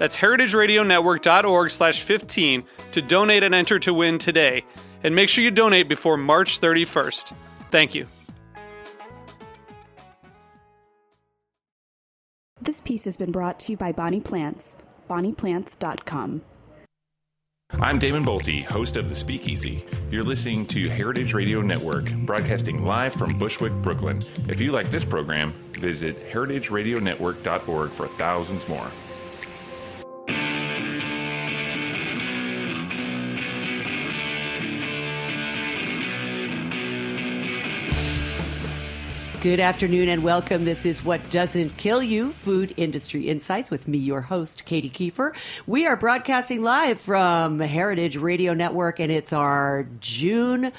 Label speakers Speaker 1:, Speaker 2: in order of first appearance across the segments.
Speaker 1: That's heritageradionetwork.org slash 15 to donate and enter to win today. And make sure you donate before March 31st. Thank you.
Speaker 2: This piece has been brought to you by Bonnie Plants, bonnieplants.com.
Speaker 3: I'm Damon Boelte, host of The Speakeasy. You're listening to Heritage Radio Network, broadcasting live from Bushwick, Brooklyn. If you like this program, visit heritageradionetwork.org for thousands more.
Speaker 4: Good afternoon and welcome. This is What Doesn't Kill You Food Industry Insights with me, your host, Katy Keiffer. We are broadcasting live from Heritage Radio Network and it's our June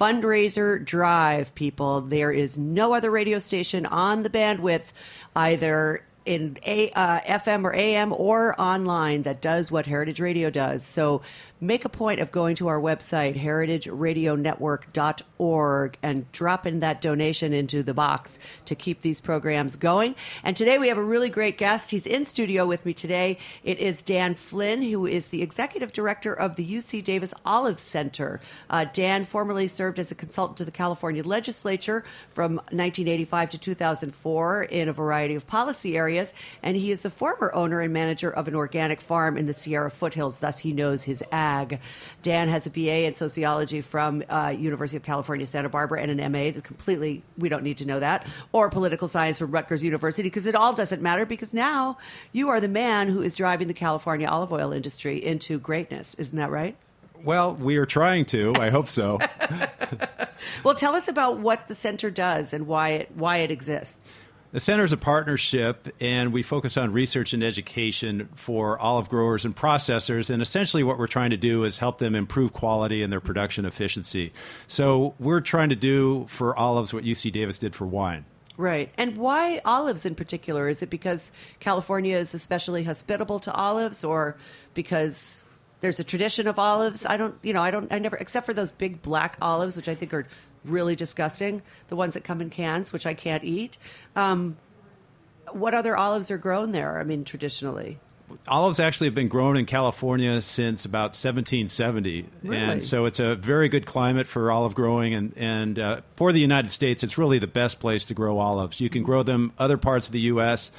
Speaker 4: fundraiser drive, people. There is no other radio station on the bandwidth, either in A, uh, FM or AM or online that does what Heritage Radio does. So make a point of going to our website, heritageradionetwork.org, and dropping that donation into the box to keep these programs going. And today we have a really great guest. He's in studio with me today. It is Dan Flynn, who is the executive director of the UC Davis Olive Center. Uh, Dan formerly served as a consultant to the California legislature from 1985 to 2004 in a variety of policy areas, and he is the former owner and manager of an organic farm in the Sierra foothills, thus, he knows his Dan has a BA in sociology from uh, University of California, Santa Barbara, and an MA. That's completely, we don't need to know that, or political science from Rutgers University, because it all doesn't matter. Because now you are the man who is driving the California olive oil industry into greatness. Isn't that right?
Speaker 5: Well, we are trying to. I hope so.
Speaker 4: well, tell us about what the center does and why it why it exists.
Speaker 5: The center is a partnership, and we focus on research and education for olive growers and processors. And essentially, what we're trying to do is help them improve quality and their production efficiency. So, we're trying to do for olives what UC Davis did for wine.
Speaker 4: Right. And why olives in particular? Is it because California is especially hospitable to olives or because there's a tradition of olives? I don't, you know, I don't, I never, except for those big black olives, which I think are really disgusting. The ones that come in cans, which I can't eat. Um, what other olives are grown there? I mean, traditionally.
Speaker 5: Olives actually have been grown in California since about 1770,
Speaker 4: really?
Speaker 5: and so it's a very good climate for olive growing. And and uh, for the United States, it's really the best place to grow olives. You can grow them other parts of the U.S.,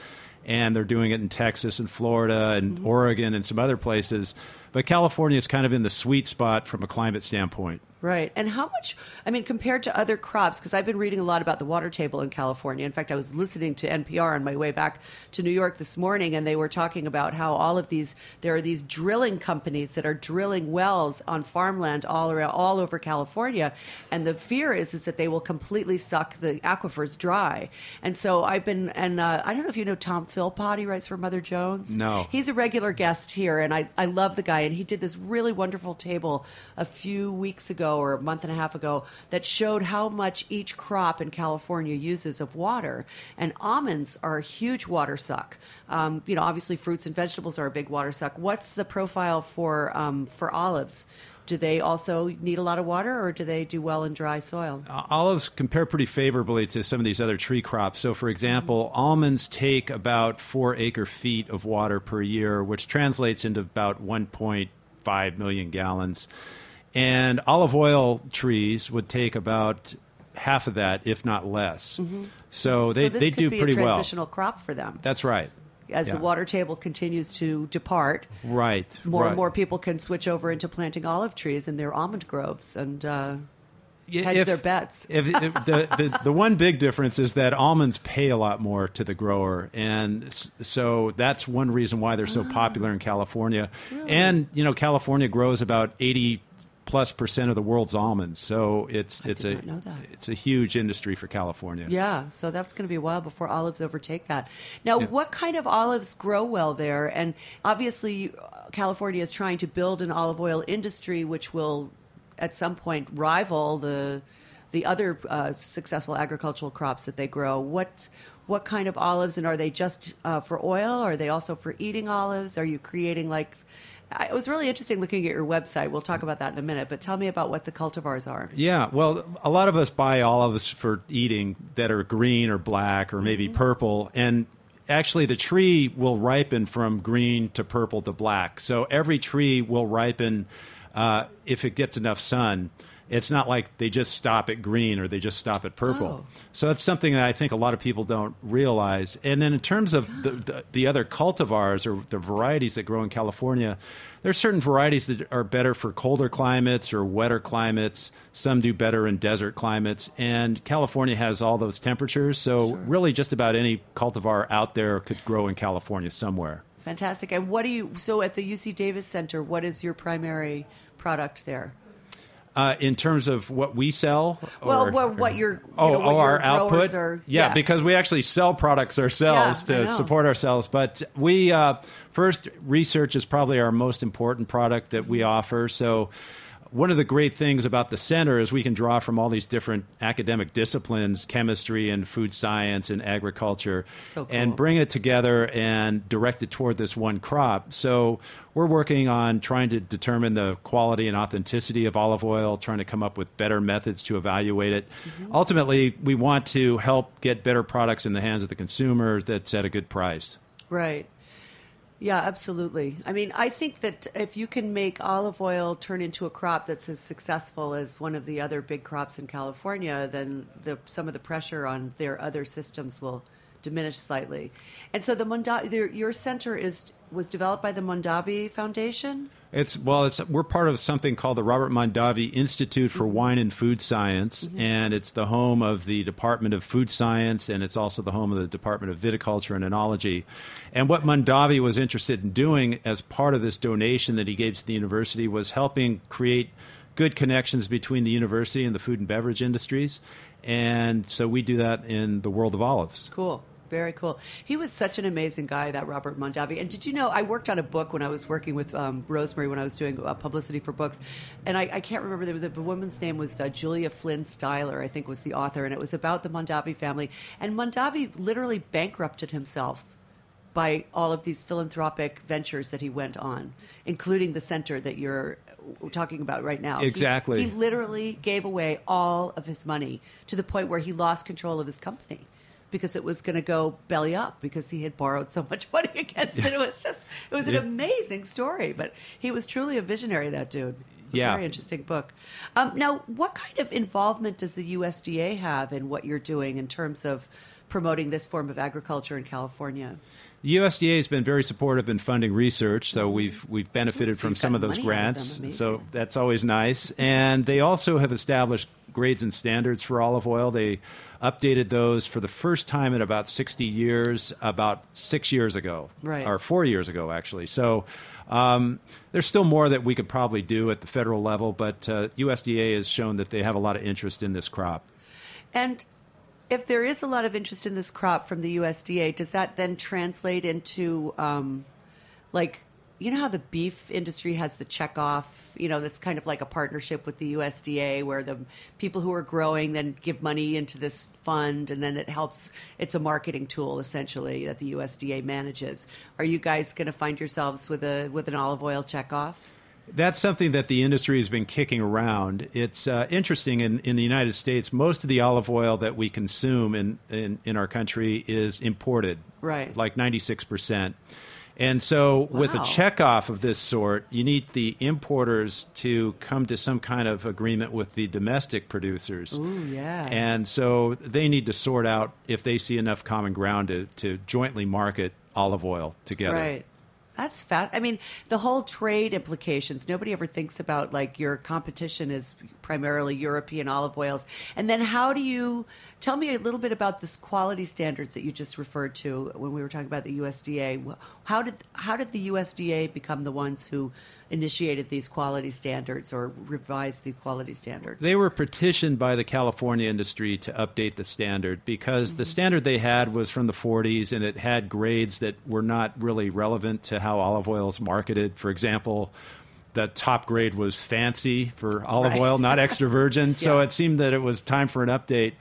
Speaker 5: and they're doing it in Texas and Florida and mm-hmm. Oregon and some other places. But California is kind of in the sweet spot from a climate standpoint.
Speaker 4: Right. And how much, I mean, compared to other crops, because I've been reading a lot about the water table in California. In fact, I was listening to NPR on my way back to New York this morning, and they were talking about how all of these, there are these drilling companies that are drilling wells on farmland all around, all over California. And the fear is, is that they will completely suck the aquifers dry. And so I've been, and uh, I don't know if you know Tom Philpott, he writes for Mother Jones.
Speaker 5: No.
Speaker 4: He's a regular guest here, and I, I love the guy. And he did this really wonderful table a few weeks ago ago or a month and a half ago that showed how much each crop in California uses of water. And almonds are a huge water suck. Um, you know, obviously fruits and vegetables are a big water suck. What's the profile for um, for olives? Do they also need a lot of water or do they do well in dry soil?
Speaker 5: Uh, olives compare pretty favorably to some of these other tree crops. So, for example, almonds take about four acre feet of water per year, which translates into about 1.5 million gallons. And olive oil trees would take about half of that, if not less. Mm-hmm. So they,
Speaker 4: so
Speaker 5: they do pretty
Speaker 4: well.
Speaker 5: transitional
Speaker 4: crop for them.
Speaker 5: That's right.
Speaker 4: As
Speaker 5: yeah.
Speaker 4: the water table continues to depart,
Speaker 5: right,
Speaker 4: more
Speaker 5: right.
Speaker 4: and more people can switch over into planting olive trees in their almond groves, and uh, hedge their bets.
Speaker 5: if, if the, the the one big difference is that almonds pay a lot more to the grower, and so that's one reason why they're so
Speaker 4: Ah.
Speaker 5: popular in California. And you know, California grows about eighty plus percent of the world's almonds, so it's it's a
Speaker 4: not know that.
Speaker 5: it's a huge industry for California.
Speaker 4: Yeah, so that's going to be a while before olives overtake that. Now,
Speaker 5: Yeah.
Speaker 4: what kind of olives grow well there? And obviously, California is trying to build an olive oil industry, which will, at some point, rival the the other uh, successful agricultural crops that they grow. What what kind of olives, and are they just uh, for oil? Are they also for eating olives? Are you creating like? I- It was really interesting looking at your website. We'll talk about that in a minute. But tell me about what the cultivars are.
Speaker 5: Yeah, well, a lot of us buy olives for eating that are green or black or
Speaker 4: Mm-hmm.
Speaker 5: maybe purple, and actually the tree will ripen from green to purple to black. So every tree will ripen uh, if it gets enough sun. It's not like they just stop at green or they just stop at purple.
Speaker 4: Oh.
Speaker 5: So that's something that I think a lot of people don't realize. And then in terms of the, the, the other cultivars or the varieties that grow in California, there are certain varieties that are better for colder climates or wetter climates. Some do better in desert climates. And California has all those temperatures. So really just about any cultivar out there could grow in California somewhere.
Speaker 4: Fantastic. And what do you, so at the UC Davis Center, what is your primary product there?
Speaker 5: Uh, in terms of what we sell,
Speaker 4: Well,
Speaker 5: or-
Speaker 4: what- what your- you
Speaker 5: oh,
Speaker 4: know, what
Speaker 5: oh, our
Speaker 4: your
Speaker 5: output,
Speaker 4: are-
Speaker 5: yeah,
Speaker 4: yeah.
Speaker 5: because we actually sell products ourselves
Speaker 4: Yeah,
Speaker 5: to support ourselves. But we uh, first research is probably our most important product that we offer. So. One of the great things about the center is we can draw from all these different academic disciplines, chemistry and food science and agriculture,
Speaker 4: So cool.
Speaker 5: and bring it together and direct it toward this one crop. So we're working on trying to determine the quality and authenticity of olive oil, trying to come up with better methods to evaluate it. Mm-hmm. Ultimately, we want to help get better products in the hands of the consumer that's at a good price.
Speaker 4: Right. Yeah, absolutely. I mean, I think that if you can make olive oil turn into a crop that's as successful as one of the other big crops in California, then the, some of the pressure on their other systems will diminish slightly. And so the Mondavi, your- your center is was developed by the Mondavi Foundation.
Speaker 5: It's well, it's we're part of something called the Robert Mondavi Institute for mm-hmm. Wine and Food Science, mm-hmm. and it's the home of the Department of Food Science, and it's also the home of the Department of Viticulture and Enology. And what Mondavi was interested in doing as part of this donation that he gave to the university was helping create good connections between the university and the food and beverage industries. And so we do that in the world of olives.
Speaker 4: Cool. Very cool. He was such an amazing guy, that Robert Mondavi. And did you know, I worked on a book when I was working with um, Rosemary when I was doing uh, publicity for books. And I, I can't remember, the, the woman's name was uh, Julia Flynn Siler, I think was the author. And it was about the Mondavi family. And Mondavi literally bankrupted himself by all of these philanthropic ventures that he went on, including the center that you're talking about right now. He-
Speaker 5: Exactly.
Speaker 4: he literally gave away all of his money to the point where he lost control of his company because it was going to go belly up because he had borrowed so much money against it. It was just, it was an
Speaker 5: Yeah.
Speaker 4: amazing story. But he was truly a visionary, that dude.
Speaker 5: Yeah.
Speaker 4: a very interesting book. Um, now, what kind of involvement does the USDA have in what you're doing in terms of promoting this form of agriculture in California?
Speaker 5: The USDA has been very supportive in funding research, so we've we've benefited
Speaker 4: So
Speaker 5: from some of those
Speaker 4: out of
Speaker 5: grants. So that's always nice. And they also have established grades and standards for olive oil. They updated those for the first time in about 60 years, about six years ago,
Speaker 4: Right.
Speaker 5: or four years ago, actually. So. Um, there's still more that we could probably do at the federal level, but uh, USDA has shown that they have a lot of interest in this crop.
Speaker 4: And if there is a lot of interest in this crop from the USDA, does that then translate into um, like you know how the beef industry has the checkoff, you know, that's kind of like a partnership with the USDA where the people who are growing then give money into this fund and then it helps it's a marketing tool essentially that the USDA manages. Are you guys going to find yourselves with a with an olive oil checkoff?
Speaker 5: That's something that the industry has been kicking around. It's uh, interesting in, in the United States, most of the olive oil that we consume in, in, in our country is imported.
Speaker 4: Right.
Speaker 5: Like 96%. And so, with a
Speaker 4: Wow.
Speaker 5: checkoff of this sort, you need the importers to come to some kind of agreement with the domestic producers.
Speaker 4: Ooh, yeah.
Speaker 5: And so they need to sort out if they see enough common ground to, to jointly market olive oil together.
Speaker 4: Right. That's fast. I mean, the whole trade implications. Nobody ever thinks about like your competition is primarily European olive oils, and then how do you tell me a little bit about this quality standards that you just referred to when we were talking about the USDA? How did how did the USDA become the ones who initiated these quality standards or revised the quality standards?
Speaker 5: They were petitioned by the California industry to update the standard because mm-hmm. the standard they had was from the 40s and it had grades that were not really relevant to how olive oil is marketed. For example, the top grade was fancy for olive right. oil, not extra virgin. yeah. So it seemed that it was time for an update.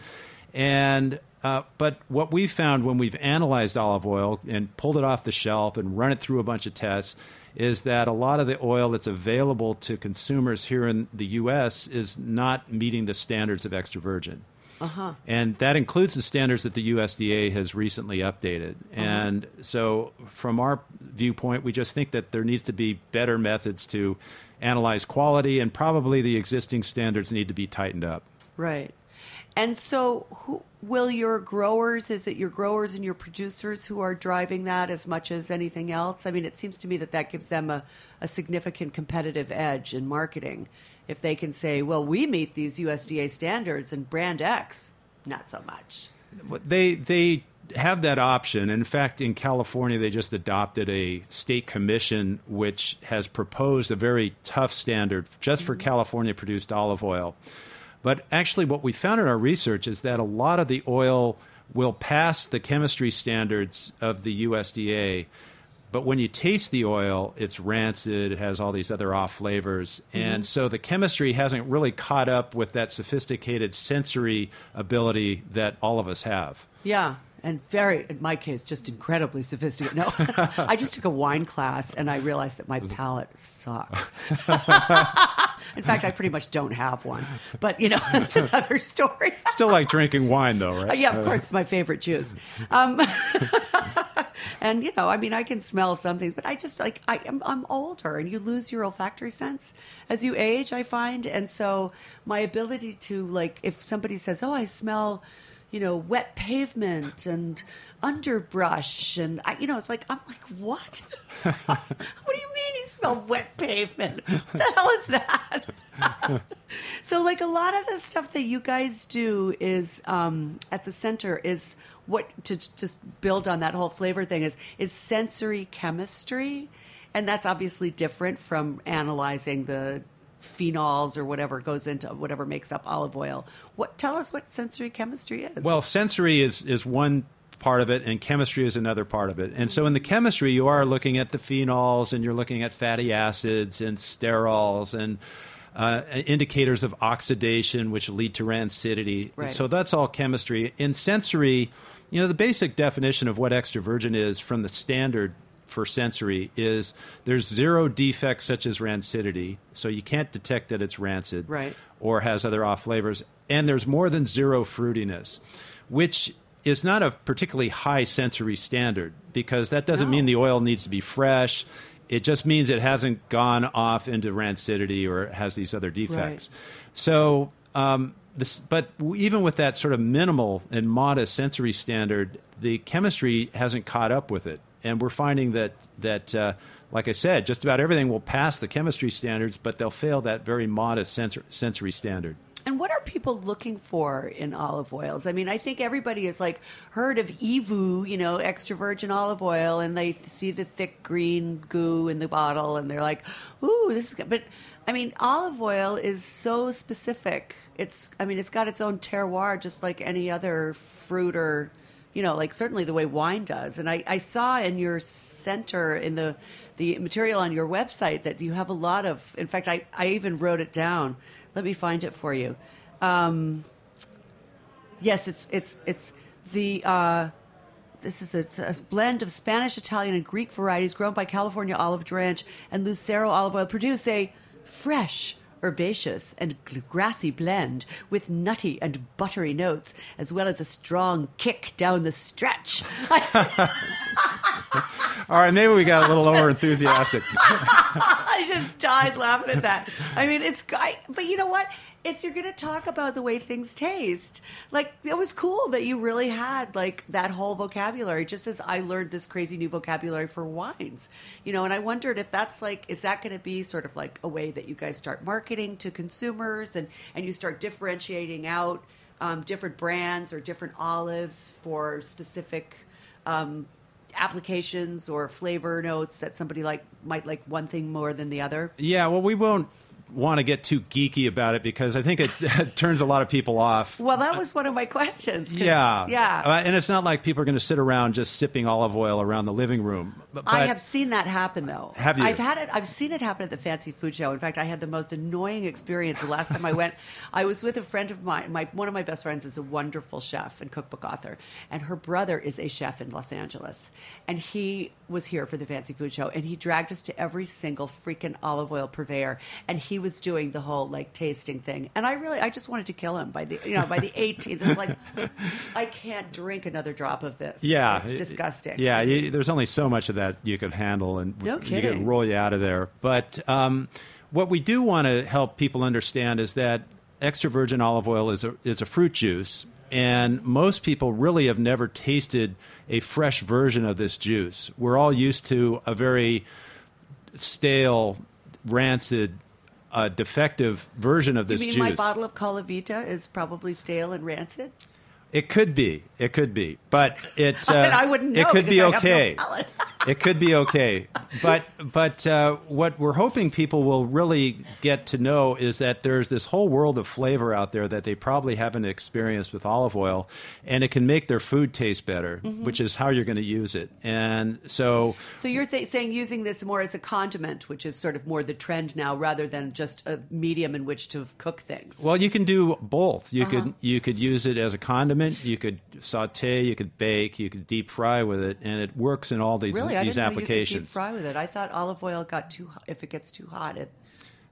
Speaker 5: And uh, but what we found when we've analyzed olive oil and pulled it off the shelf and run it through a bunch of tests is that a lot of the oil that's available to consumers here in the U.S. is not meeting the standards of extra virgin. Uh-huh. And that includes the standards that the USDA has recently updated. Uh-huh. And so, from our viewpoint, we just think that there needs to be better methods to analyze quality, and probably the existing standards need to be tightened up.
Speaker 4: Right. And so, who, will your growers, is it your growers and your producers who are driving that as much as anything else? I mean, it seems to me that that gives them a, a significant competitive edge in marketing. If they can say, well, we meet these USDA standards and brand X, not so much.
Speaker 5: They, they have that option. In fact, in California, they just adopted a state commission which has proposed a very tough standard just for mm-hmm. California produced olive oil but actually, what we found in our research is that a lot of the oil will pass the chemistry standards of the USDA. But when you taste the oil, it's rancid, it has all these other off flavors. Mm-hmm. And so the chemistry hasn't really caught up with that sophisticated sensory ability that all of us have.
Speaker 4: Yeah and very, in my case, just incredibly sophisticated. No, I just took a wine class and I realized that my palate sucks. in fact, I pretty much don't have one. But, you know, that's another story.
Speaker 5: Still like drinking wine, though, right? Uh,
Speaker 4: yeah, of course, it's my favorite juice. Um, and, you know, I mean, I can smell some things, but I just like, I, am, I'm older and you lose your olfactory sense as you age, I find. And so my ability to, like, if somebody says, oh, I smell you know, wet pavement and underbrush. And, I, you know, it's like, I'm like, what? what do you mean you smell wet pavement? What the hell is that? so, like, a lot of the stuff that you guys do is um, at the center is what to just build on that whole flavor thing is is sensory chemistry and that's obviously different from analyzing the phenols or whatever goes into whatever makes up olive oil. What tell us what sensory chemistry is?
Speaker 5: Well, sensory is is one part of it and chemistry is another part of it. And so in the chemistry you are looking at the phenols and you're looking at fatty acids and sterols and uh, indicators of oxidation which lead to rancidity. Right. So that's all chemistry. In sensory, you know, the basic definition of what extra virgin is from the standard for sensory is there's zero defects such as rancidity, so you can't detect that it's rancid
Speaker 4: right.
Speaker 5: or has other off flavors, and there's more than zero fruitiness, which is not a particularly high sensory standard because that doesn't no. mean the oil needs to be fresh. It just means it hasn't gone off into rancidity or has these other defects. Right. So, um, this, but even with that sort of minimal and modest sensory standard, the chemistry hasn't caught up with it and we're finding that that uh, like I said, just about everything will pass the chemistry standards, but they'll fail that very modest sensor, sensory standard.
Speaker 4: And what are people looking for in olive oils? I mean, I think everybody has like heard of EVOO, you know, extra virgin olive oil, and they see the thick green goo in the bottle, and they're like, "Ooh, this is good." But I mean, olive oil is so specific. It's, I mean, it's got its own terroir, just like any other fruit or you know, like certainly the way wine does. And I, I saw in your center in the the material on your website that you have a lot of. In fact, I, I even wrote it down. Let me find it for you. Um, yes, it's it's it's the. Uh, this is a, a, blend of Spanish, Italian, and Greek varieties grown by California Olive Ranch and Lucero Olive Oil. Produce a fresh, herbaceous and grassy blend with nutty and buttery notes, as well as a strong kick down the stretch.
Speaker 5: All right, maybe we got a little over enthusiastic.
Speaker 4: I just died laughing at that. I mean, it's I, but you know what? It's you're going to talk about the way things taste. Like it was cool that you really had like that whole vocabulary. Just as I learned this crazy new vocabulary for wines, you know. And I wondered if that's like, is that going to be sort of like a way that you guys start marketing to consumers and and you start differentiating out um, different brands or different olives for specific. Um, applications or flavor notes that somebody like might like one thing more than the other?
Speaker 5: Yeah, well, we won't want to get too geeky about it because I think it, it turns a lot of people off.
Speaker 4: Well, that was one of my questions.
Speaker 5: Yeah,
Speaker 4: yeah.
Speaker 5: Uh, and it's not like people are going to sit around just sipping olive oil around the living room. But,
Speaker 4: I have seen that happen though.
Speaker 5: Have you?
Speaker 4: I've had it. I've seen it happen at the fancy food show. In fact, I had the most annoying experience the last time I went. I was with a friend of mine. My one of my best friends is a wonderful chef and cookbook author, and her brother is a chef in Los Angeles. And he was here for the fancy food show, and he dragged us to every single freaking olive oil purveyor, and he was doing the whole like tasting thing. And I really, I just wanted to kill him by the you know by the 18th. It was like, I can't drink another drop of this.
Speaker 5: Yeah,
Speaker 4: it's disgusting.
Speaker 5: Yeah, you, there's only so much of that you could handle, and
Speaker 4: No
Speaker 5: you
Speaker 4: kidding.
Speaker 5: roll you out of there. But um, what we do want to help people understand is that extra virgin olive oil is a is a fruit juice, and most people really have never tasted a fresh version of this juice. We're all used to a very stale, rancid, uh, defective version of this You
Speaker 4: mean
Speaker 5: juice.
Speaker 4: my bottle of Colavita is probably stale and rancid?
Speaker 5: It could be. It could be. But it. Uh,
Speaker 4: I wouldn't know
Speaker 5: It could be
Speaker 4: have no
Speaker 5: okay. it could be okay. But but uh, what we're hoping people will really get to know is that there's this whole world of flavor out there that they probably haven't experienced with olive oil, and it can make their food taste better,
Speaker 4: Mm-hmm.
Speaker 5: which is how you're going to use it. And so
Speaker 4: So you're th- saying using this more as a condiment, which is sort of more the trend now, rather than just a medium in which to cook things.
Speaker 5: Well, you can do both. You
Speaker 4: Uh-huh.
Speaker 5: could you could use it as a condiment. You could saute. You could bake. You could deep fry with it, and it works in all these
Speaker 4: really, I didn't know you could deep fry with it. I thought olive oil got too hot. If it gets too hot, it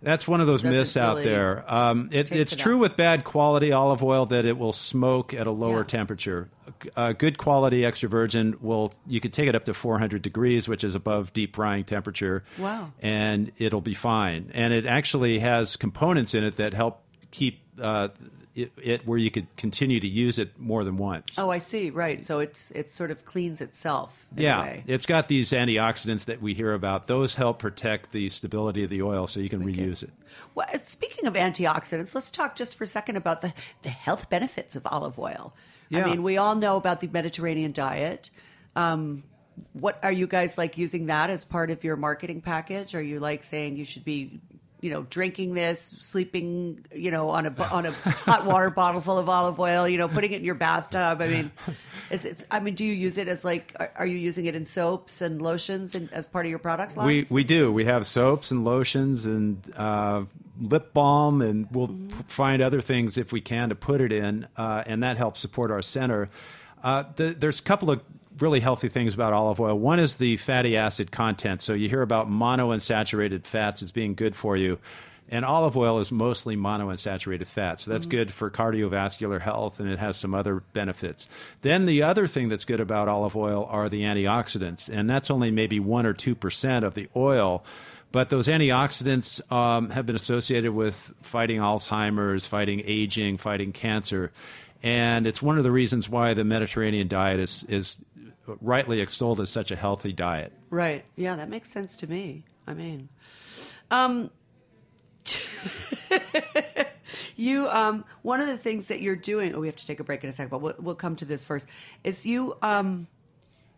Speaker 5: That's one of those myths out there. Um, it, it's
Speaker 4: it
Speaker 5: true
Speaker 4: out.
Speaker 5: with bad quality olive oil that it will smoke at a lower
Speaker 4: Yeah.
Speaker 5: temperature. Uh, good quality extra virgin will you could take it up to 400 degrees, which is above deep frying temperature.
Speaker 4: Wow.
Speaker 5: And it'll be fine. And it actually has components in it that help keep uh, it, it where you could continue to use it more than once.
Speaker 4: Oh, I see. Right. So it's it sort of cleans itself. In A
Speaker 5: yeah,
Speaker 4: way.
Speaker 5: it's got these antioxidants that we hear about. Those help protect the stability of the oil, so you can reuse it.
Speaker 4: Well, uh, speaking of antioxidants, let's talk just for a second about the, the health benefits of olive oil.
Speaker 5: Yeah.
Speaker 4: I mean, we all know about the Mediterranean diet. Um, what are you guys like using that as part of your marketing package? Are you like saying you should be, you know, drinking this, sleeping, you know, on a on a hot water bottle full of olive oil, you know, putting it in your bathtub? I mean, is it's I mean, do you use it as like are, are you using it in soaps and lotions and as part of your products? line?
Speaker 5: We we do. We have soaps and lotions and uh, lip balm, and we'll
Speaker 4: Mm-hmm.
Speaker 5: find other things if we can to put it in, uh, and that helps support our center. Uh, the, there's a couple of really healthy things about olive oil. One is the fatty acid content. So you hear about monounsaturated fats as being good for you. And olive oil is mostly monounsaturated fat. So that's good for cardiovascular health and it has some other benefits. Then the other thing that's good about olive oil are the antioxidants. And that's only maybe 1 or 2% of the oil. But those antioxidants um, have been associated with fighting Alzheimer's, fighting aging, fighting cancer. And it's one of the reasons why the Mediterranean diet is, is rightly extolled as such a healthy diet.
Speaker 4: Right. Yeah, that makes sense to me. I mean, um, you um, one of the things that you're doing. Oh, we have to take a break in a second, but we'll, we'll come to this first. Is you um,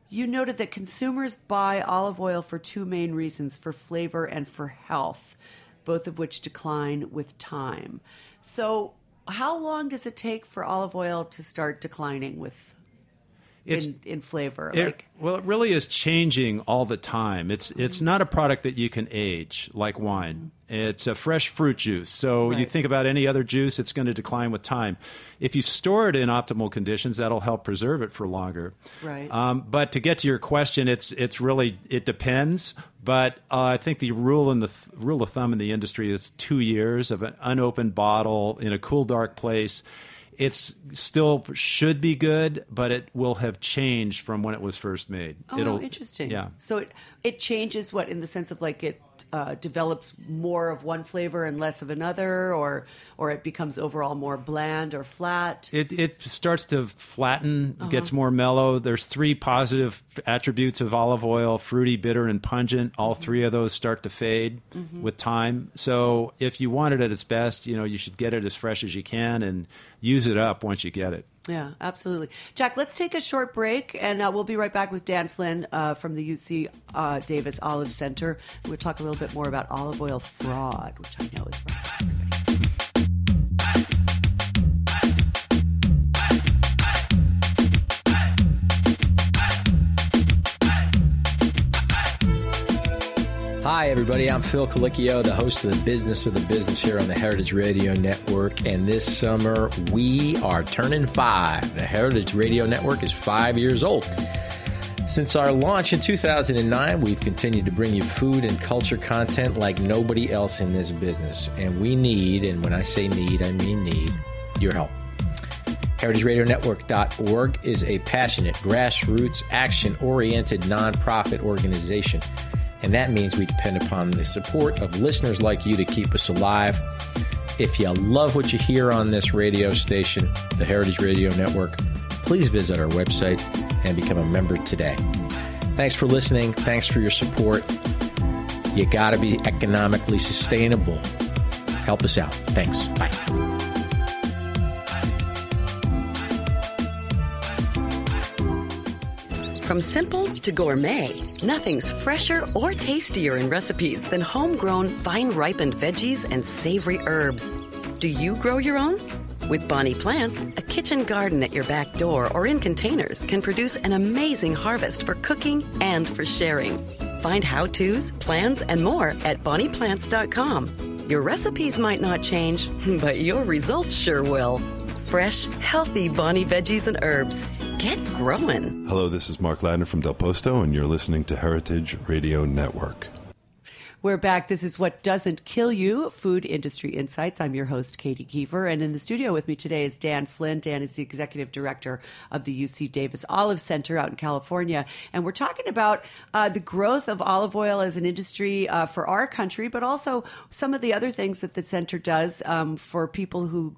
Speaker 4: you noted that consumers buy olive oil for two main reasons: for flavor and for health, both of which decline with time. So, how long does it take for olive oil to start declining with in, in flavor?
Speaker 5: It,
Speaker 4: like,
Speaker 5: well, it really is changing all the time. It's it's not a product that you can age like wine. It's a fresh fruit juice. So you think about any other juice, it's going to decline with time. If you store it in optimal conditions, that'll help preserve it for longer.
Speaker 4: Right.
Speaker 5: Um, but to get to your question, it's it's really it depends. But uh, I think the rule in the th- rule of thumb in the industry is two years of an unopened bottle in a cool, dark place it's still should be good, but it will have changed from when it was first made.
Speaker 4: Oh,
Speaker 5: It'll,
Speaker 4: interesting.
Speaker 5: Yeah.
Speaker 4: So it it changes what in the sense of like it uh, develops more of one flavor and less of another, or or it becomes overall more bland or flat.
Speaker 5: It it starts to flatten,
Speaker 4: Uh-huh.
Speaker 5: gets more mellow. There's three positive attributes of olive oil: fruity, bitter, and pungent. All
Speaker 4: Mm-hmm.
Speaker 5: three of those start to fade with time. So if you want it at its best, you know you should get it as fresh as you can and use it up once you get it.
Speaker 4: Yeah, absolutely. Jack, let's take a short break, and uh, we'll be right back with Dan Flynn uh, from the UC uh, Davis Olive Center. We'll talk a little bit more about olive oil fraud, which I know is right.
Speaker 6: Hi, everybody. I'm Phil Colicchio, the host of the Business of the Business here on the Heritage Radio Network. And this summer, we are turning five. The Heritage Radio Network is five years old. Since our launch in 2009, we've continued to bring you food and culture content like nobody else in this business. And we need, and when I say need, I mean need, your help. HeritageRadioNetwork.org is a passionate, grassroots, action oriented nonprofit organization. And that means we depend upon the support of listeners like you to keep us alive. If you love what you hear on this radio station, the Heritage Radio Network, please visit our website and become a member today. Thanks for listening. Thanks for your support. You got to be economically sustainable. Help us out. Thanks. Bye.
Speaker 7: From simple to gourmet, nothing's fresher or tastier in recipes than homegrown, vine ripened veggies and savory herbs. Do you grow your own? With Bonnie Plants, a kitchen garden at your back door or in containers can produce an amazing harvest for cooking and for sharing. Find how to's, plans, and more at bonnieplants.com. Your recipes might not change, but your results sure will. Fresh, healthy Bonnie veggies and herbs. Get growing.
Speaker 8: Hello, this is Mark Ladner from Del Posto, and you're listening to Heritage Radio Network.
Speaker 4: We're back. This is What Doesn't Kill You Food Industry Insights. I'm your host, Katy Keiffer. And in the studio with me today is Dan Flynn. Dan is the executive director of the UC Davis Olive Center out in California. And we're talking about uh, the growth of olive oil as an industry uh, for our country, but also some of the other things that the center does um, for people who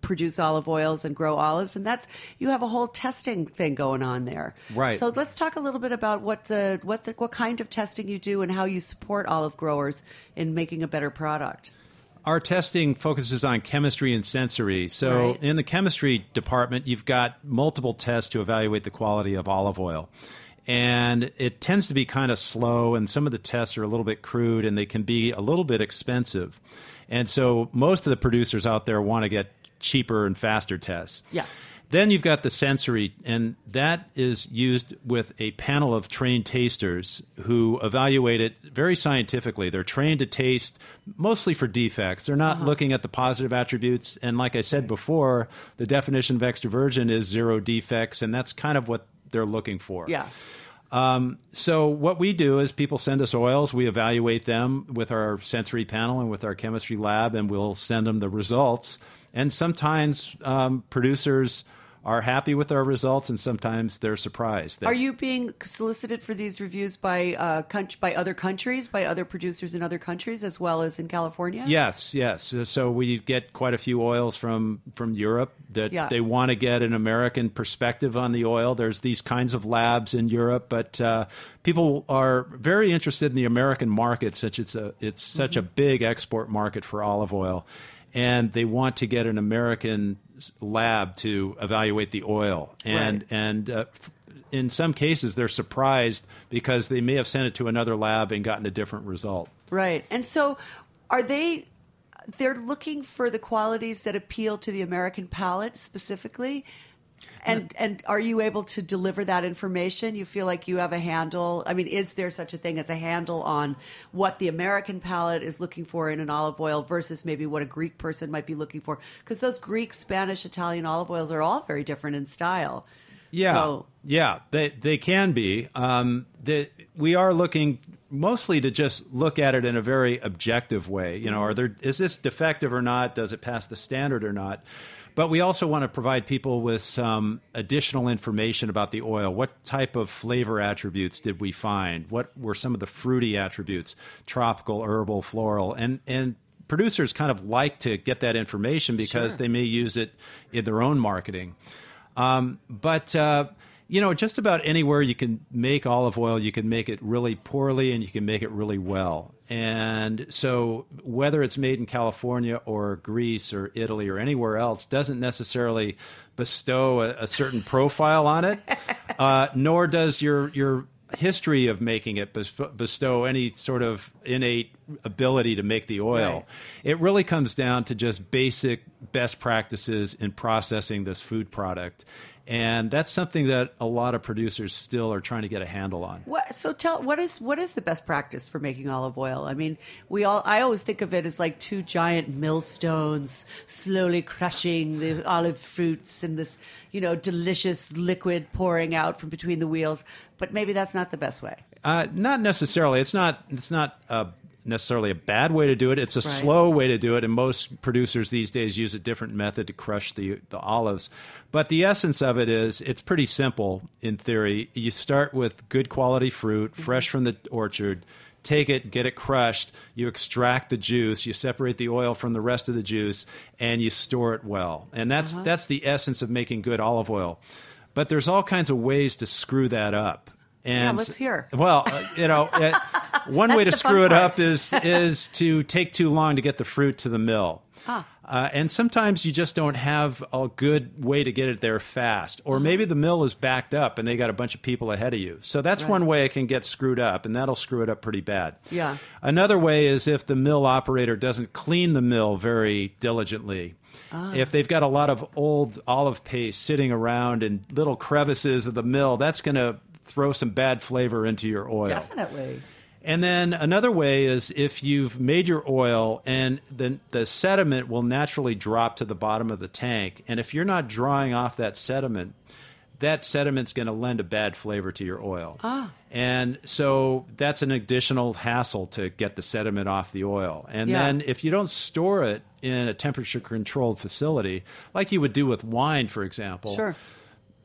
Speaker 4: produce olive oils and grow olives and that's you have a whole testing thing going on there
Speaker 5: Right.
Speaker 4: so let's talk a little bit about what the what the what kind of testing you do and how you support olive growers in making a better product
Speaker 5: Our testing focuses on chemistry and sensory. So,
Speaker 4: Right.
Speaker 5: in the chemistry department, you've got multiple tests to evaluate the quality of olive oil. And it tends to be kind of slow, and some of the tests are a little bit crude, and they can be a little bit expensive. And so, most of the producers out there want to get cheaper and faster tests.
Speaker 4: Yeah.
Speaker 5: Then you've got the sensory, and that is used with a panel of trained tasters who evaluate it very scientifically. They're trained to taste mostly for defects. They're not uh-huh. looking at the positive attributes. And like I said before, the definition of extra virgin is zero defects, and that's kind of what they're looking for.
Speaker 4: yeah um,
Speaker 5: So what we do is people send us oils, we evaluate them with our sensory panel and with our chemistry lab, and we'll send them the results. And sometimes um, producers are happy with our results, and sometimes they're surprised. that-
Speaker 4: are you being solicited for these reviews by uh coun- by other countries by other producers in other countries as well as in california
Speaker 5: Yes, yes. So we get quite a few oils from from Europe that
Speaker 4: Yeah.
Speaker 5: they want to get an American perspective on the oil. There's these kinds of labs in Europe, but uh, people are very interested in the American market, such it's a it's such a big export market for olive oil, and they want to get an American lab to evaluate the oil. And
Speaker 4: Right.
Speaker 5: and uh, in some cases, they're surprised because they may have sent it to another lab and gotten a different result.
Speaker 4: Right. And so are they they're looking for the qualities that appeal to the American palate specifically? And and are you able to deliver that information? You feel like you have a handle. I mean, is there such a thing as a handle on what the American palate is looking for in an olive oil versus maybe what a Greek person might be looking for? Because those Greek, Spanish, Italian olive oils are all very different in style.
Speaker 5: Yeah,
Speaker 4: So,
Speaker 5: yeah, they they can be. Um, the, we are looking mostly to just look at it in a very objective way. You know, are there is this defective or not? Does it pass the standard or not? But we also want to provide people with some additional information about the oil. What type of flavor attributes did we find? What were some of the fruity attributes? Tropical, herbal, floral, and and producers kind of like to get that information because they may use it in their own marketing. Um, but uh, you know, just about anywhere you can make olive oil, you can make it really poorly and you can make it really well. And so, whether it's made in California or Greece or Italy or anywhere else, doesn't necessarily bestow a, a certain profile on it. Uh, nor does your your history of making it bestow any sort of innate ability to make the oil.
Speaker 4: Right.
Speaker 5: It really comes down to just basic best practices in processing this food product. And that's something that a lot of producers still are trying to get a handle on.
Speaker 4: What, so tell what is what is the best practice for making olive oil? I mean, we all I always think of it as like two giant millstones slowly crushing the olive fruits and this, you know, delicious liquid pouring out from between the wheels. But maybe that's not the best way.
Speaker 5: Uh, not necessarily. It's not. It's not uh, necessarily a bad way to do it. It's a
Speaker 4: Right.
Speaker 5: slow way to do it, and most producers these days use a different method to crush the the olives. But the essence of it is, it's pretty simple in theory. You start with good quality fruit, mm-hmm. fresh from the orchard. Take it, get it crushed. You extract the juice. You separate the oil from the rest of the juice, and you store it well. And that's uh-huh. that's the essence of making good olive oil. But there's all kinds of ways to screw that up. And
Speaker 4: let's hear.
Speaker 5: Well, uh, you know, uh, one way to
Speaker 4: That's the fun
Speaker 5: screw it
Speaker 4: part.
Speaker 5: up is is to take too long to get the fruit to the mill.
Speaker 4: Ah.
Speaker 5: Uh, and sometimes you just don't have a good way to get it there fast.
Speaker 4: Uh-huh.
Speaker 5: Or maybe the mill is backed up and they got a bunch of people ahead of you. So that's one way it can get screwed up, and that'll screw it up pretty bad.
Speaker 4: Yeah.
Speaker 5: Another way is if the mill operator doesn't clean the mill very diligently.
Speaker 4: Ah.
Speaker 5: If they've got a lot of old olive paste sitting around in little crevices of the mill, that's going to throw some bad flavor into your oil.
Speaker 4: Definitely.
Speaker 5: And then another way is if you've made your oil and then the sediment will naturally drop to the bottom of the tank. And if you're not drawing off that sediment, that sediment's going to lend a bad flavor to your oil. Ah. And so that's an additional hassle to get the sediment off the oil. And
Speaker 4: Yeah.
Speaker 5: then if you don't store it in a temperature controlled facility, like you would do with wine, for example,
Speaker 4: Sure.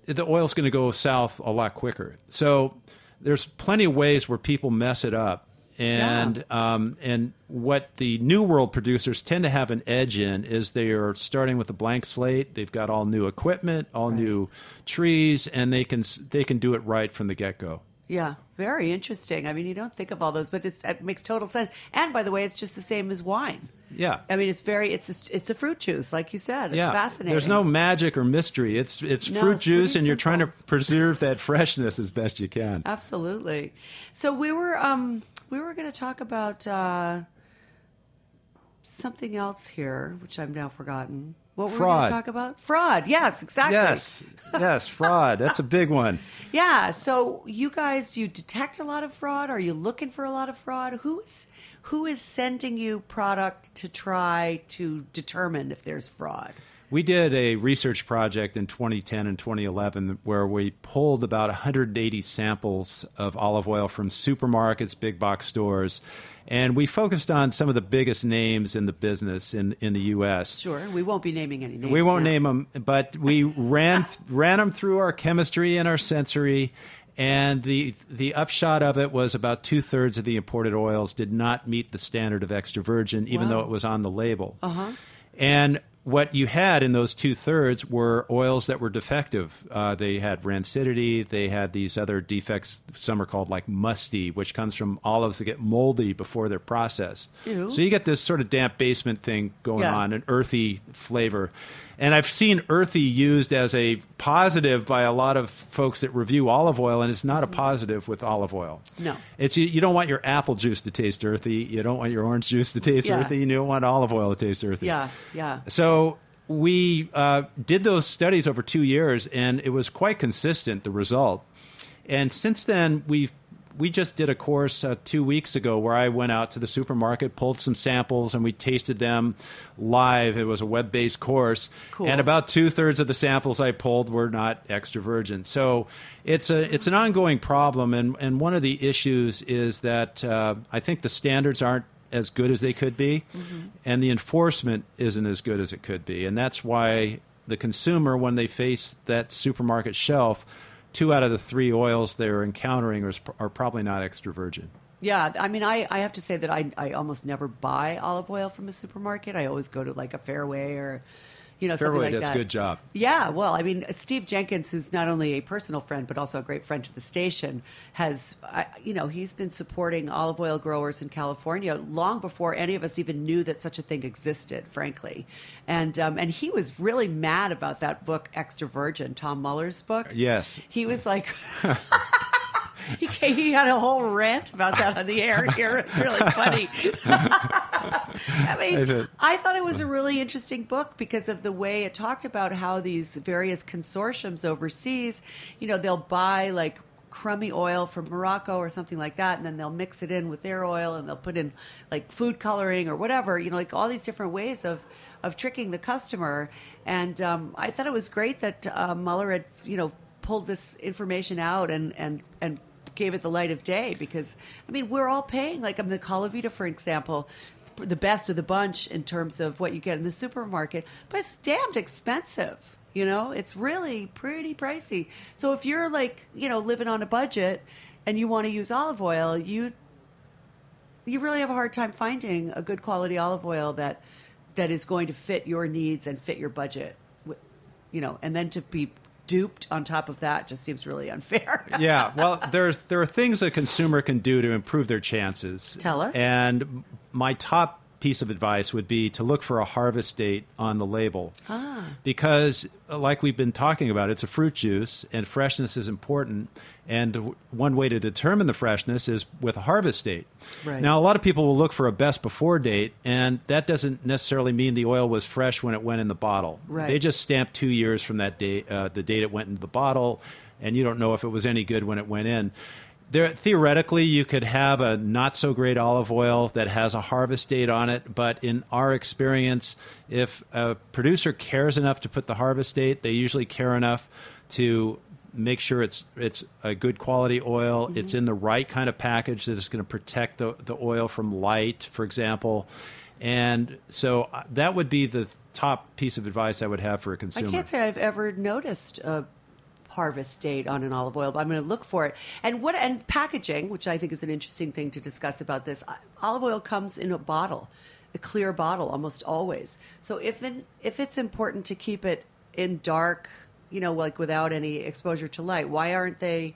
Speaker 5: The oil's going to go south a lot quicker. So there's plenty of ways where people mess it up. And um, and what the new world producers tend to have an edge in is they are starting with a blank slate. They've got all new equipment, all new trees, and they can they can do it right from the get go.
Speaker 4: Yeah, very interesting. I mean, you don't think of all those, but it's, it makes total sense. And by the way, it's just the same as wine.
Speaker 5: Yeah.
Speaker 4: I mean, it's very it's a, it's a fruit juice, like you said. It's
Speaker 5: yeah,
Speaker 4: fascinating.
Speaker 5: there's no magic or mystery. It's it's
Speaker 4: No,
Speaker 5: fruit
Speaker 4: it's
Speaker 5: juice, and you're trying to preserve that freshness as best you can.
Speaker 4: Absolutely. So we were um we were going to talk about uh, something else here, which I've now forgotten. What were we going to talk about? Fraud. Yes, exactly.
Speaker 5: Yes, yes, fraud. That's a big one.
Speaker 4: Yeah. So you guys, do you detect a lot of fraud? Are you looking for a lot of fraud? Who is who is sending you product to try to determine if there's fraud?
Speaker 5: We did a research project in 2010 and 2011 where we pulled about 180 samples of olive oil from supermarkets, big box stores, and we focused on some of the biggest names in the business in in the U.S.
Speaker 4: Sure. We won't be naming any names.
Speaker 5: We won't
Speaker 4: now.
Speaker 5: name them, but we ran ran them through our chemistry and our sensory, and the the upshot of it was about two thirds of the imported oils did not meet the standard of extra virgin, even
Speaker 4: Wow.
Speaker 5: though it was on the label. Uh-huh. And what you had in those two thirds were oils that were defective. Uh, they had rancidity. They had these other defects. Some are called like musty, which comes from olives that get moldy before they're processed.
Speaker 4: Ew.
Speaker 5: So you get this sort of damp basement thing going
Speaker 4: Yeah.
Speaker 5: on, an earthy flavor. And I've seen earthy used as a positive by a lot of folks that review olive oil, and it's not a positive with olive oil.
Speaker 4: No.
Speaker 5: It's you, you don't want your apple juice to taste earthy. You don't want your orange juice to taste
Speaker 4: Yeah.
Speaker 5: earthy. You don't want olive oil to taste earthy.
Speaker 4: Yeah. Yeah.
Speaker 5: So we uh, did those studies over two years, and it was quite consistent, the result. And since then, we've we just did a course uh, two weeks ago where I went out to the supermarket, pulled some samples, and we tasted them live. It was a web based course,
Speaker 4: Cool.
Speaker 5: and about two thirds of the samples I pulled were not extra virgin. So it's a it's an ongoing problem, and and one of the issues is that uh, I think the standards aren't as good as they could be, and the enforcement isn't as good as it could be, and that's why the consumer, when they face that supermarket shelf, two out of the three oils they're encountering are, are probably not extra virgin.
Speaker 4: Yeah, I mean, I, I have to say that I, I almost never buy olive oil from a supermarket. I always go to like a Fairway or, you know,
Speaker 5: Fairway
Speaker 4: like
Speaker 5: does
Speaker 4: that.
Speaker 5: a good job.
Speaker 4: Yeah, well, I mean, Steve Jenkins, who's not only a personal friend but also a great friend to the station, has, I- you know, he's been supporting olive oil growers in California long before any of us even knew that such a thing existed. Frankly, and um, and he was really mad about that book, Extra Virgin, Tom Mueller's book.
Speaker 5: Yes.
Speaker 4: he was like. He, he had a whole rant about that on the air here. It's really funny. I mean? I thought it was a really interesting book because of the way it talked about how these various consortiums overseas, you know, they'll buy like crummy oil from Morocco or something like that, and then they'll mix it in with their oil and they'll put in like food coloring or whatever, you know, like all these different ways of of tricking the customer. And um, I thought it was great that uh, Mueller had, you know, pulled this information out and and and gave it the light of day because I mean we're all paying like I mean, the Colavita for example the best of the bunch in terms of what you get in the supermarket but it's damned expensive you know it's really pretty pricey so if you're like you know living on a budget and you want to use olive oil you you really have a hard time finding a good quality olive oil that that is going to fit your needs and fit your budget you know and then to be duped on top of that just seems really unfair
Speaker 5: yeah, well, there's there are things a consumer can do to improve their chances.
Speaker 4: Tell us.
Speaker 5: And my top piece of advice would be to look for a harvest date on the label.
Speaker 4: Ah.
Speaker 5: Because, uh, like we've been talking about, it's a fruit juice, and freshness is important. And w- one way to determine the freshness is with a harvest date.
Speaker 4: Right.
Speaker 5: Now, a lot of people will look for a best before date, and that doesn't necessarily mean the oil was fresh when it went in the bottle.
Speaker 4: Right.
Speaker 5: They just stamp two years from that date, uh, the date it went into the bottle, and you don't know if it was any good when it went in. There, theoretically, you could have a not so great olive oil that has a harvest date on it, but in our experience, if a producer cares enough to put the harvest date, they usually care enough to make sure it's it's a good quality oil. It's in the right kind of package that is going to protect the, the oil from light, for example. And so uh, that would be the top piece of advice I would have for a consumer.
Speaker 4: I can't say I've ever noticed a harvest date on an olive oil, but I'm going to look for it. And what and packaging, which I think is an interesting thing to discuss about this. uh, Olive oil comes in a bottle, a clear bottle, almost always. So if in, if it's important to keep it in dark, you know, like without any exposure to light, why aren't they?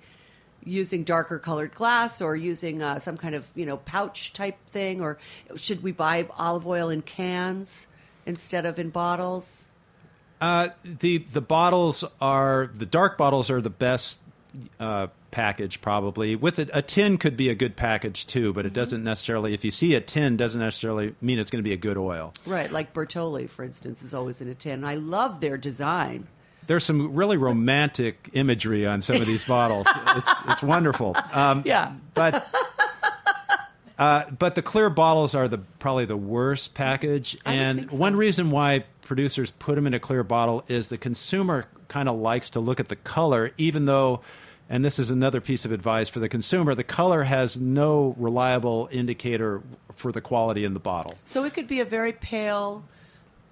Speaker 4: using darker colored glass or using uh, some kind of you know pouch type thing or should we buy olive oil in cans instead of in bottles
Speaker 5: Uh, the the bottles are the dark bottles are the best uh, package probably. With a, a tin could be a good package too, but it doesn't necessarily. If you see a tin, doesn't necessarily mean it's going to be a good oil.
Speaker 4: Right, like Bertolli, for instance, is always in a tin. I love their design.
Speaker 5: There's some really romantic imagery on some of these bottles. It's, it's wonderful. Um,
Speaker 4: Yeah.
Speaker 5: but uh, but the clear bottles are the probably the worst package. And
Speaker 4: so.
Speaker 5: one reason why producers put them in a clear bottle is the consumer kind of likes to look at the color, even though. And this is another piece of advice for the consumer. The color has no reliable indicator for the quality in the bottle.
Speaker 4: So it could be a very pale,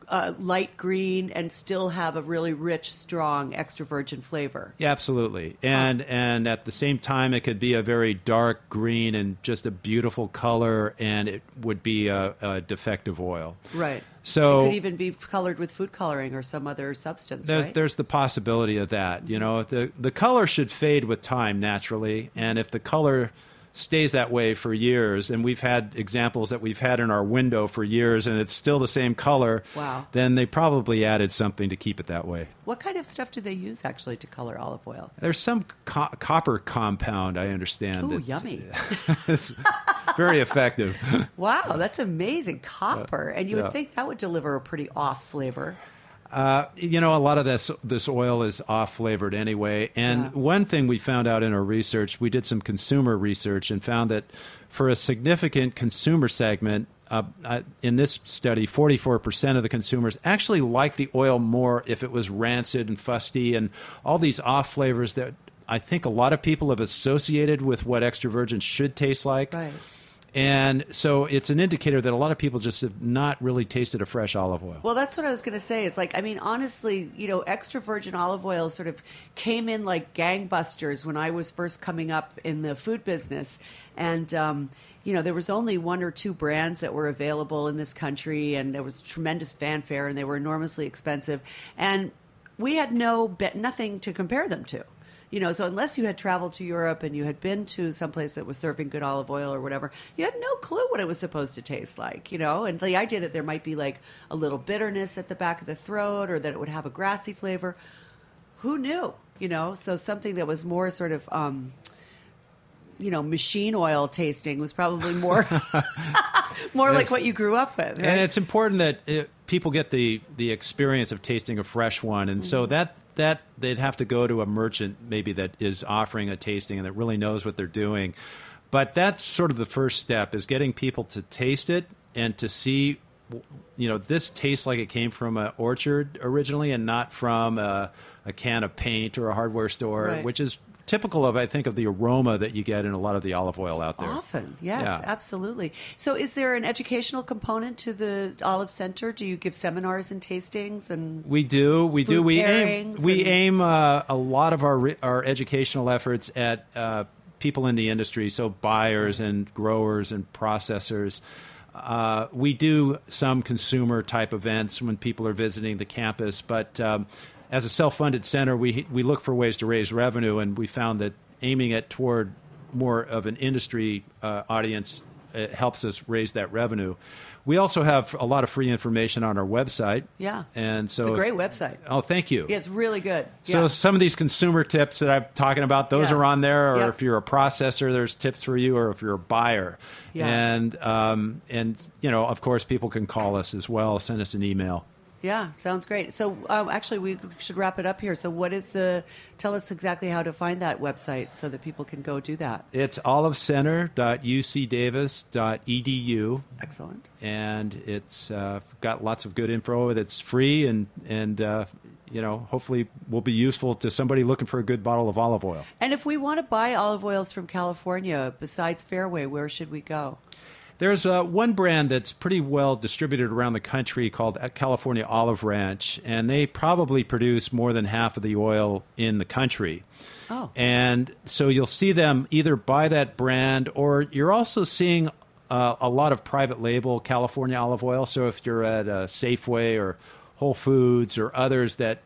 Speaker 4: uh, light green, and still have a really rich, strong extra virgin flavor.
Speaker 5: Yeah, absolutely. And and at the same time, it could be a very dark green and just a beautiful color, and it would be a, a defective oil.
Speaker 4: Right.
Speaker 5: So-
Speaker 4: it could even be colored with food coloring or some other substance.
Speaker 5: There's
Speaker 4: right?
Speaker 5: there's the possibility of that. You know, the the color should fade with time naturally, and if the color stays that way for years, and we've had examples that we've had in our window for years, and it's still the same color.
Speaker 4: Wow.
Speaker 5: Then they probably added something to keep it that way.
Speaker 4: what kind of stuff do they use actually to color olive oil?
Speaker 5: There's some co- copper compound, I understand. That's-
Speaker 4: yummy.
Speaker 5: it's very effective.
Speaker 4: Wow, that's amazing. Copper. and you
Speaker 5: yeah.
Speaker 4: would think that would deliver a pretty off flavor.
Speaker 5: Uh, you know, a lot of this this oil is off flavored anyway. And
Speaker 4: Yeah.
Speaker 5: one thing we found out in our research, we did some consumer research and found that for a significant consumer segment. Uh, uh, in this study, 44% of the consumers actually like the oil more if it was rancid and fusty and all these off flavors that I think a lot of people have associated with what extra virgin should taste like.
Speaker 4: Right.
Speaker 5: And so it's an indicator that a lot of people just have not really tasted a fresh olive oil.
Speaker 4: Well, that's what I was going to say. It's like, I mean, honestly, you know, extra virgin olive oil sort of came in like gangbusters when I was first coming up in the food business. And, um, you know, there was only one or two brands that were available in this country, and there was tremendous fanfare, and they were enormously expensive. And we had no nothing to compare them to. You know, so unless you had traveled to Europe and you had been to someplace that was serving good olive oil or whatever, you had no clue what it was supposed to taste like, you know? And the idea that there might be like a little bitterness at the back of the throat or that it would have a grassy flavor, who knew, you know? So something that was more sort of, um, you know, machine oil tasting was probably more more like what you grew up with. Right?
Speaker 5: And it's important that uh people get the the experience of tasting a fresh one, and
Speaker 4: Mm-hmm.
Speaker 5: so that that they'd have to go to a merchant maybe that is offering a tasting and that really knows what they're doing. But that's sort of the first step is getting people to taste it and to see, you know, this tastes like it came from an orchard originally and not from a, a can of paint or a hardware store,
Speaker 4: Right.
Speaker 5: which is typical of I think of the aroma that you get in a lot of the olive oil out there.
Speaker 4: Often, yes,
Speaker 5: Yeah.
Speaker 4: absolutely. So, is there an educational component to the Olive Center? Do you give seminars and tastings and
Speaker 5: We do. We do. We aim. We
Speaker 4: and-
Speaker 5: aim uh, a lot of our our educational efforts at uh, people in the industry, so buyers and growers and processors. Uh, we do some consumer type events when people are visiting the campus, but um, as a self-funded center, we we look for ways to raise revenue, and we found that aiming it toward more of an industry uh, audience uh, helps us raise that revenue. We also have a lot of free information on our website.
Speaker 4: Yeah.
Speaker 5: and so
Speaker 4: it's a
Speaker 5: if-
Speaker 4: great website?
Speaker 5: Oh, thank you.
Speaker 4: Yeah, it's really good.
Speaker 5: So
Speaker 4: yeah.
Speaker 5: some of these consumer tips that I'm talking about, those
Speaker 4: Yeah.
Speaker 5: are on there. Or
Speaker 4: Yeah.
Speaker 5: if you're a processor, there's tips for you. Or if you're a buyer,
Speaker 4: Yeah.
Speaker 5: and um, and you know, of course, people can call us as well. Send us an email.
Speaker 4: Yeah, sounds great. So, um, actually, we should wrap it up here. So, what is the? Tell us exactly how to find that website so that people can go do that.
Speaker 5: It's olivecenter.ucdavis.edu.
Speaker 4: Excellent.
Speaker 5: and it's uh, got lots of good info. It's free and and uh, you know hopefully will be useful to somebody looking for a good bottle of olive oil.
Speaker 4: And if we want to buy olive oils from California besides Fairway, where should we go?
Speaker 5: There's uh, one brand that's pretty well distributed around the country called California Olive Ranch, and they probably produce more than half of the oil in the country.
Speaker 4: Oh.
Speaker 5: And so you'll see them either buy that brand or you're also seeing uh, a lot of private label California olive oil. So if you're at a Safeway or Whole Foods or others that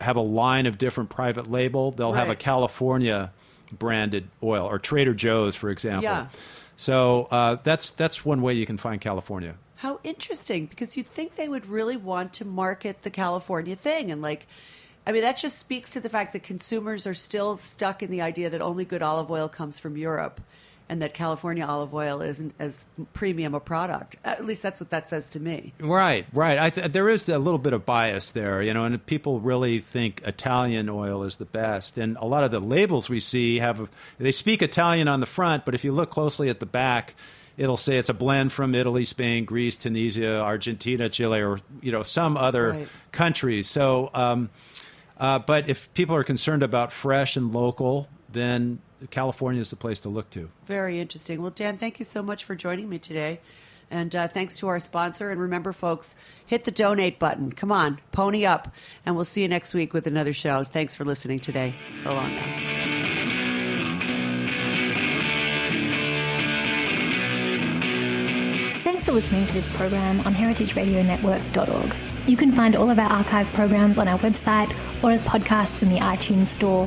Speaker 5: have a line of different private label, they'll have a California branded oil or Trader Joe's, for example.
Speaker 4: Yeah.
Speaker 5: So uh, that's that's one way you can find California.
Speaker 4: How interesting, because you'd think they would really want to market the California thing. And, like, I mean, that just speaks to the fact that consumers are still stuck in the idea that only good olive oil comes from Europe and that California olive oil isn't as premium a product. At least that's what that says to me.
Speaker 5: Right, right. I th- there is a little bit of bias there, you know, and people really think Italian oil is the best. And a lot of the labels we see have they speak Italian on the front, but if you look closely at the back, it'll say it's a blend from Italy, Spain, Greece, Tunisia, Argentina, Chile, or you know some other
Speaker 4: Right.
Speaker 5: countries. So, um, uh, but if people are concerned about fresh and local, then California is the place to look to.
Speaker 4: Very interesting. Well, Dan, thank you so much for joining me today. And uh, thanks to our sponsor. And remember, folks, hit the donate button. Come on, pony up. And we'll see you next week with another show. Thanks for listening today. So long now.
Speaker 9: Thanks for listening to this program on heritageradionetwork.org. You can find all of our archive programs on our website or as podcasts in the iTunes Store